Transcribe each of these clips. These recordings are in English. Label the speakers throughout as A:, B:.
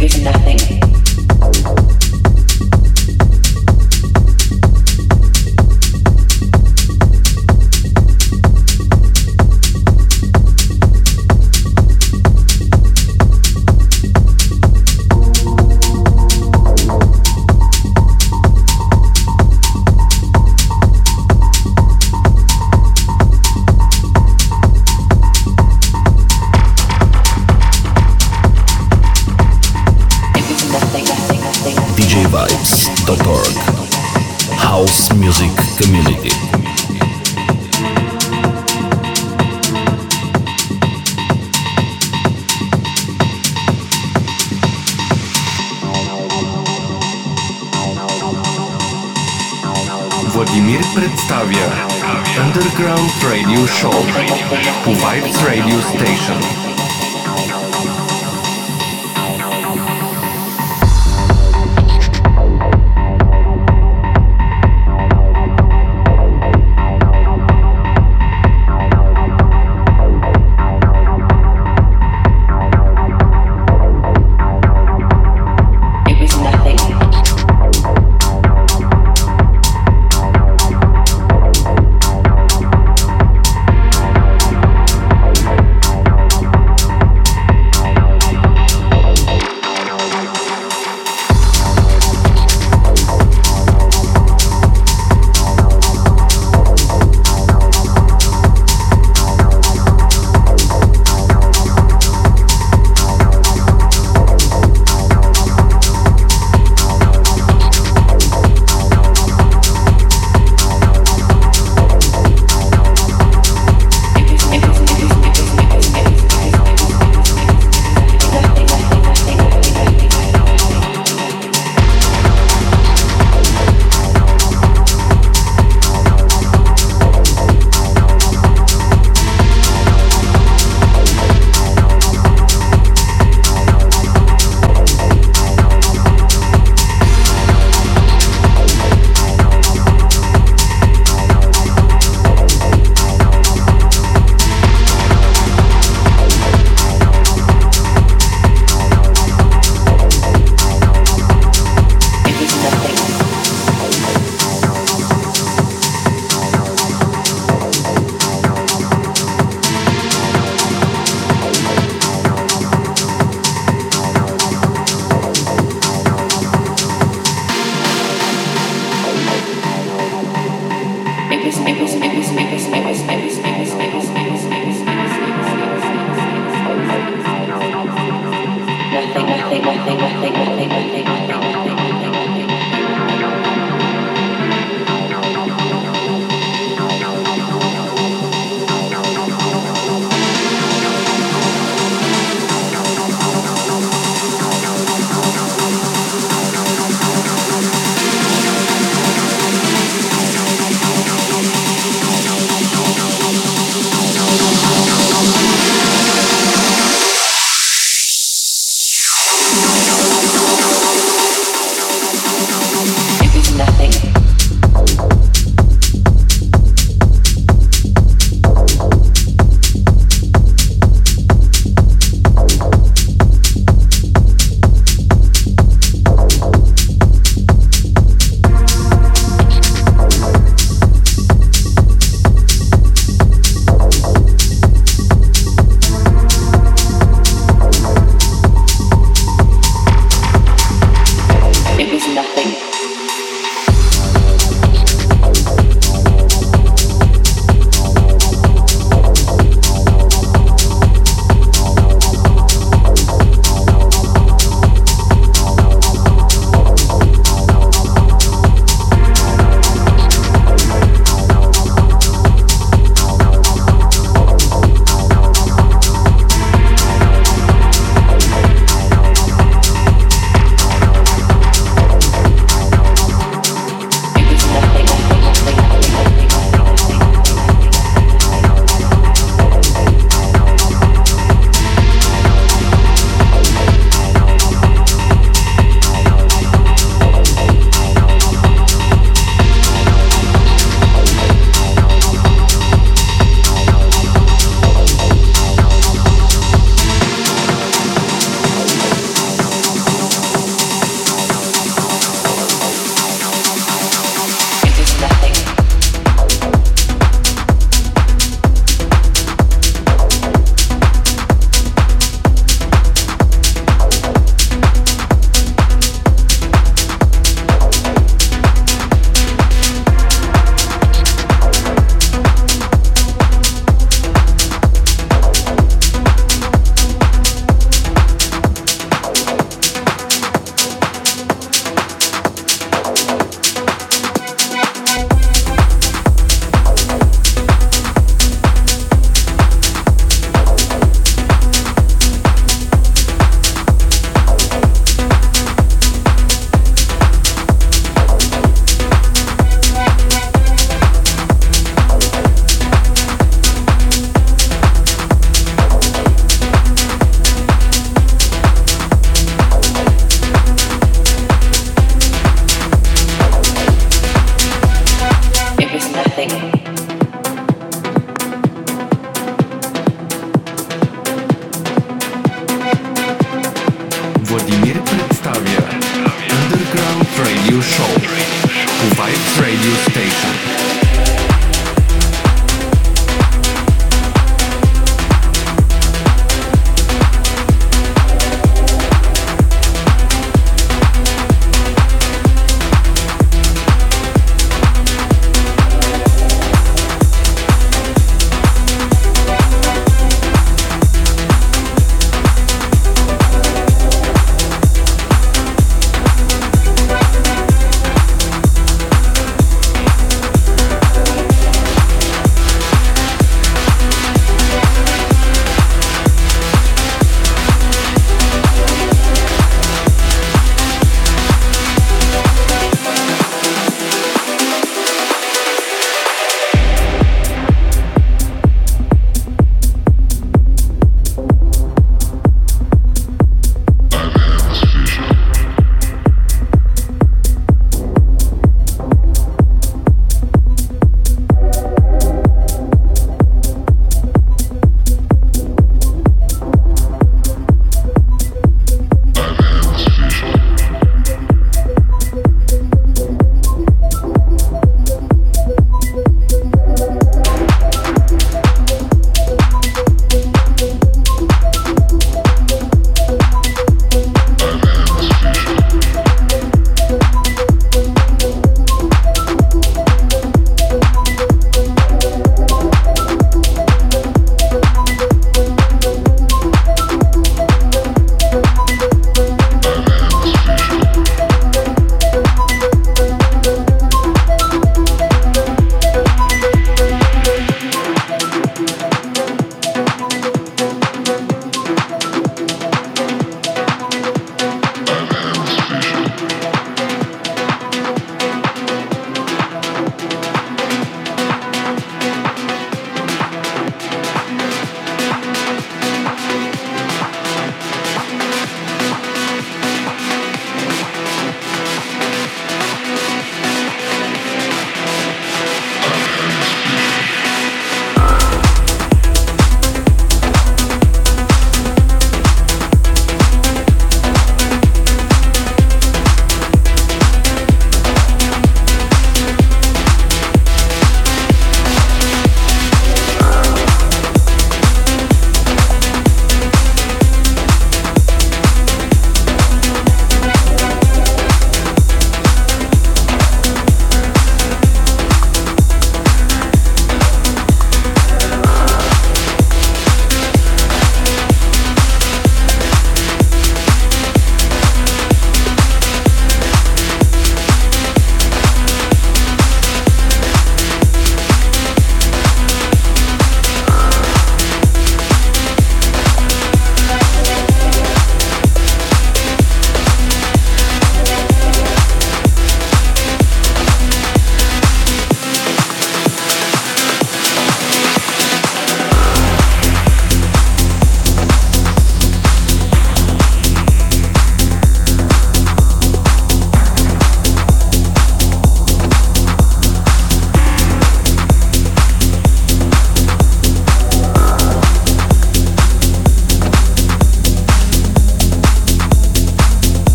A: with nothing.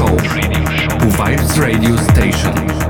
A: Show. Vibes Radio Station.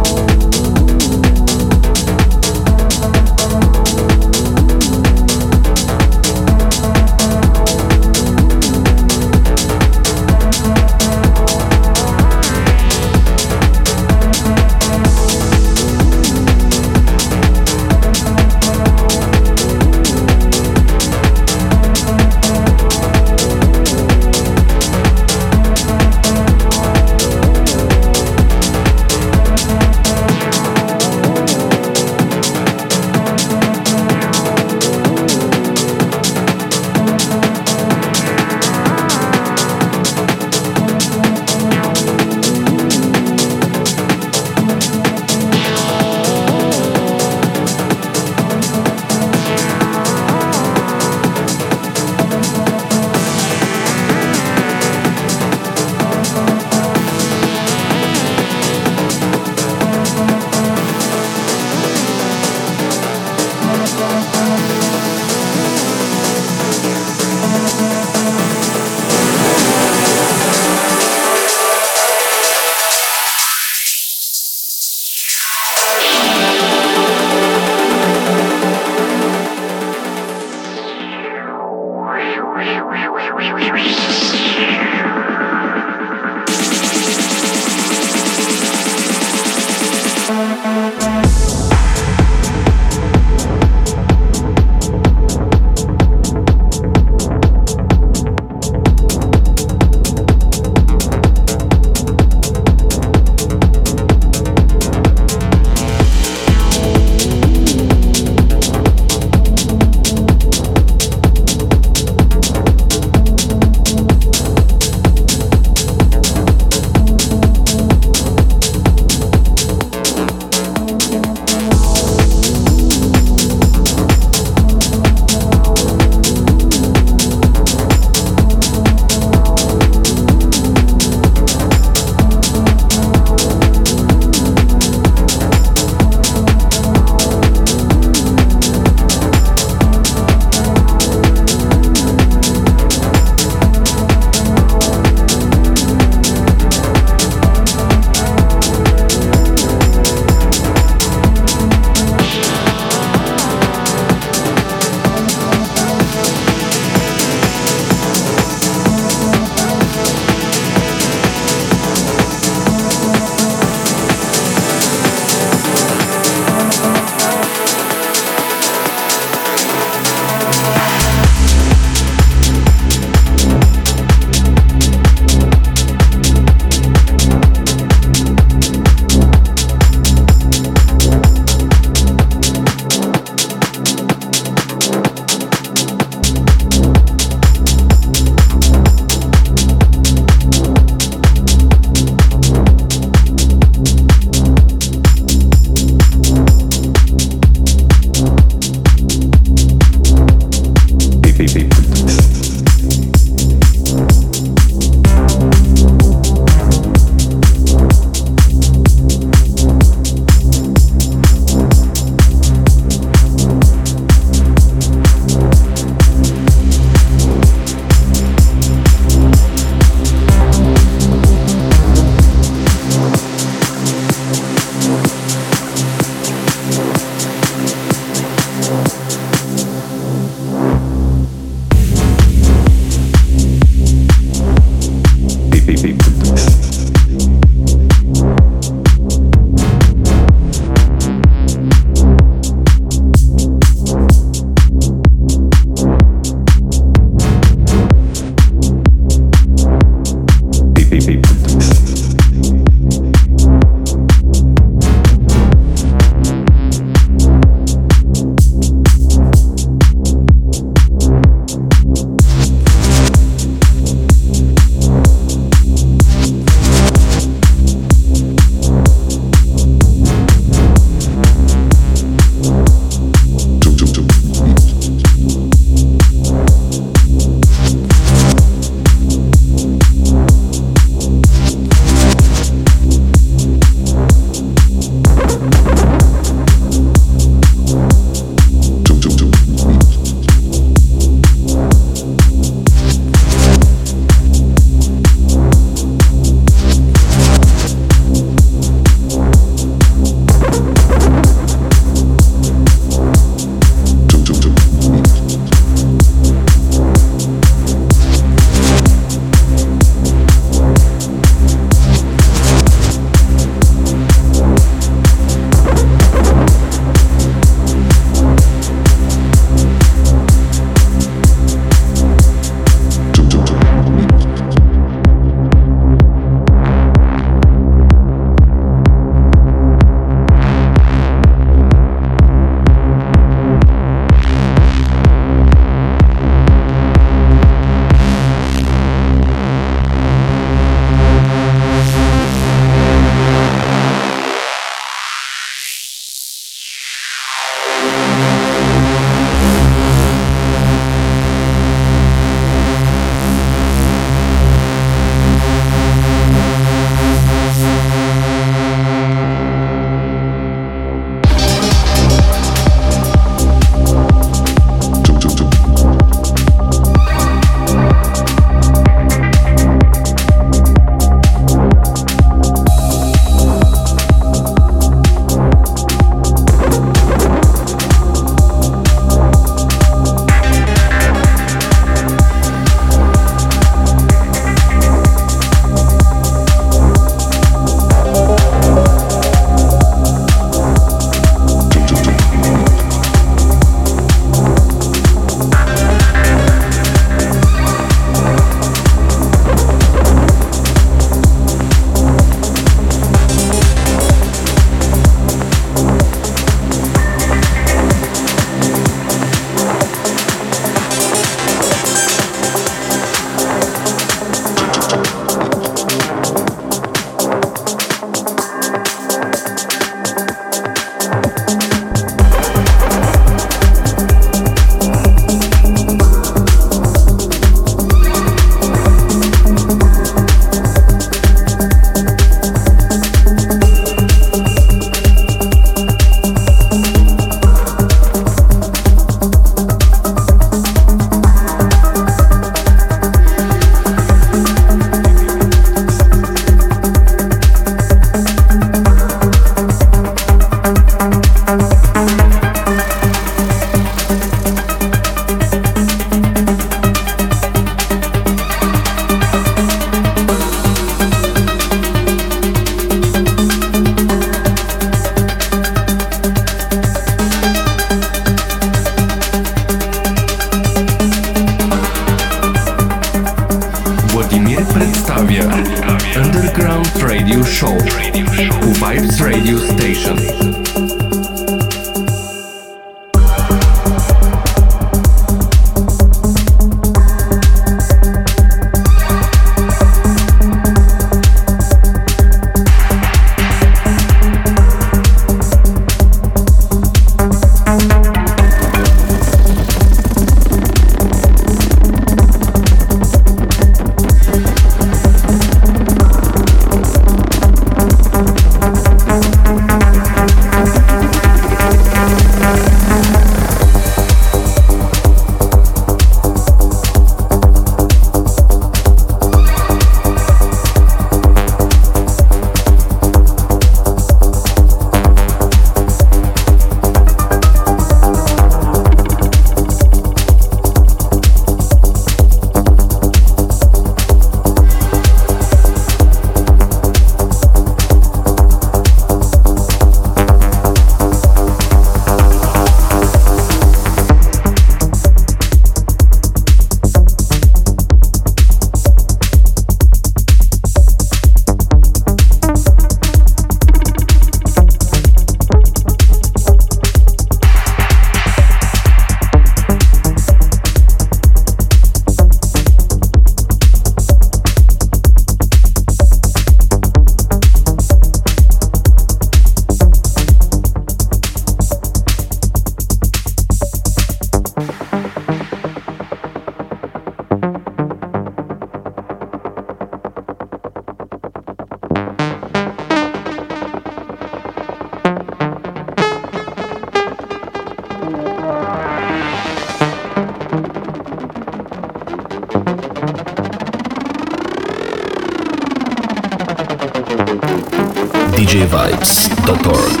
B: djvibes.org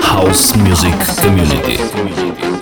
B: House Music Community.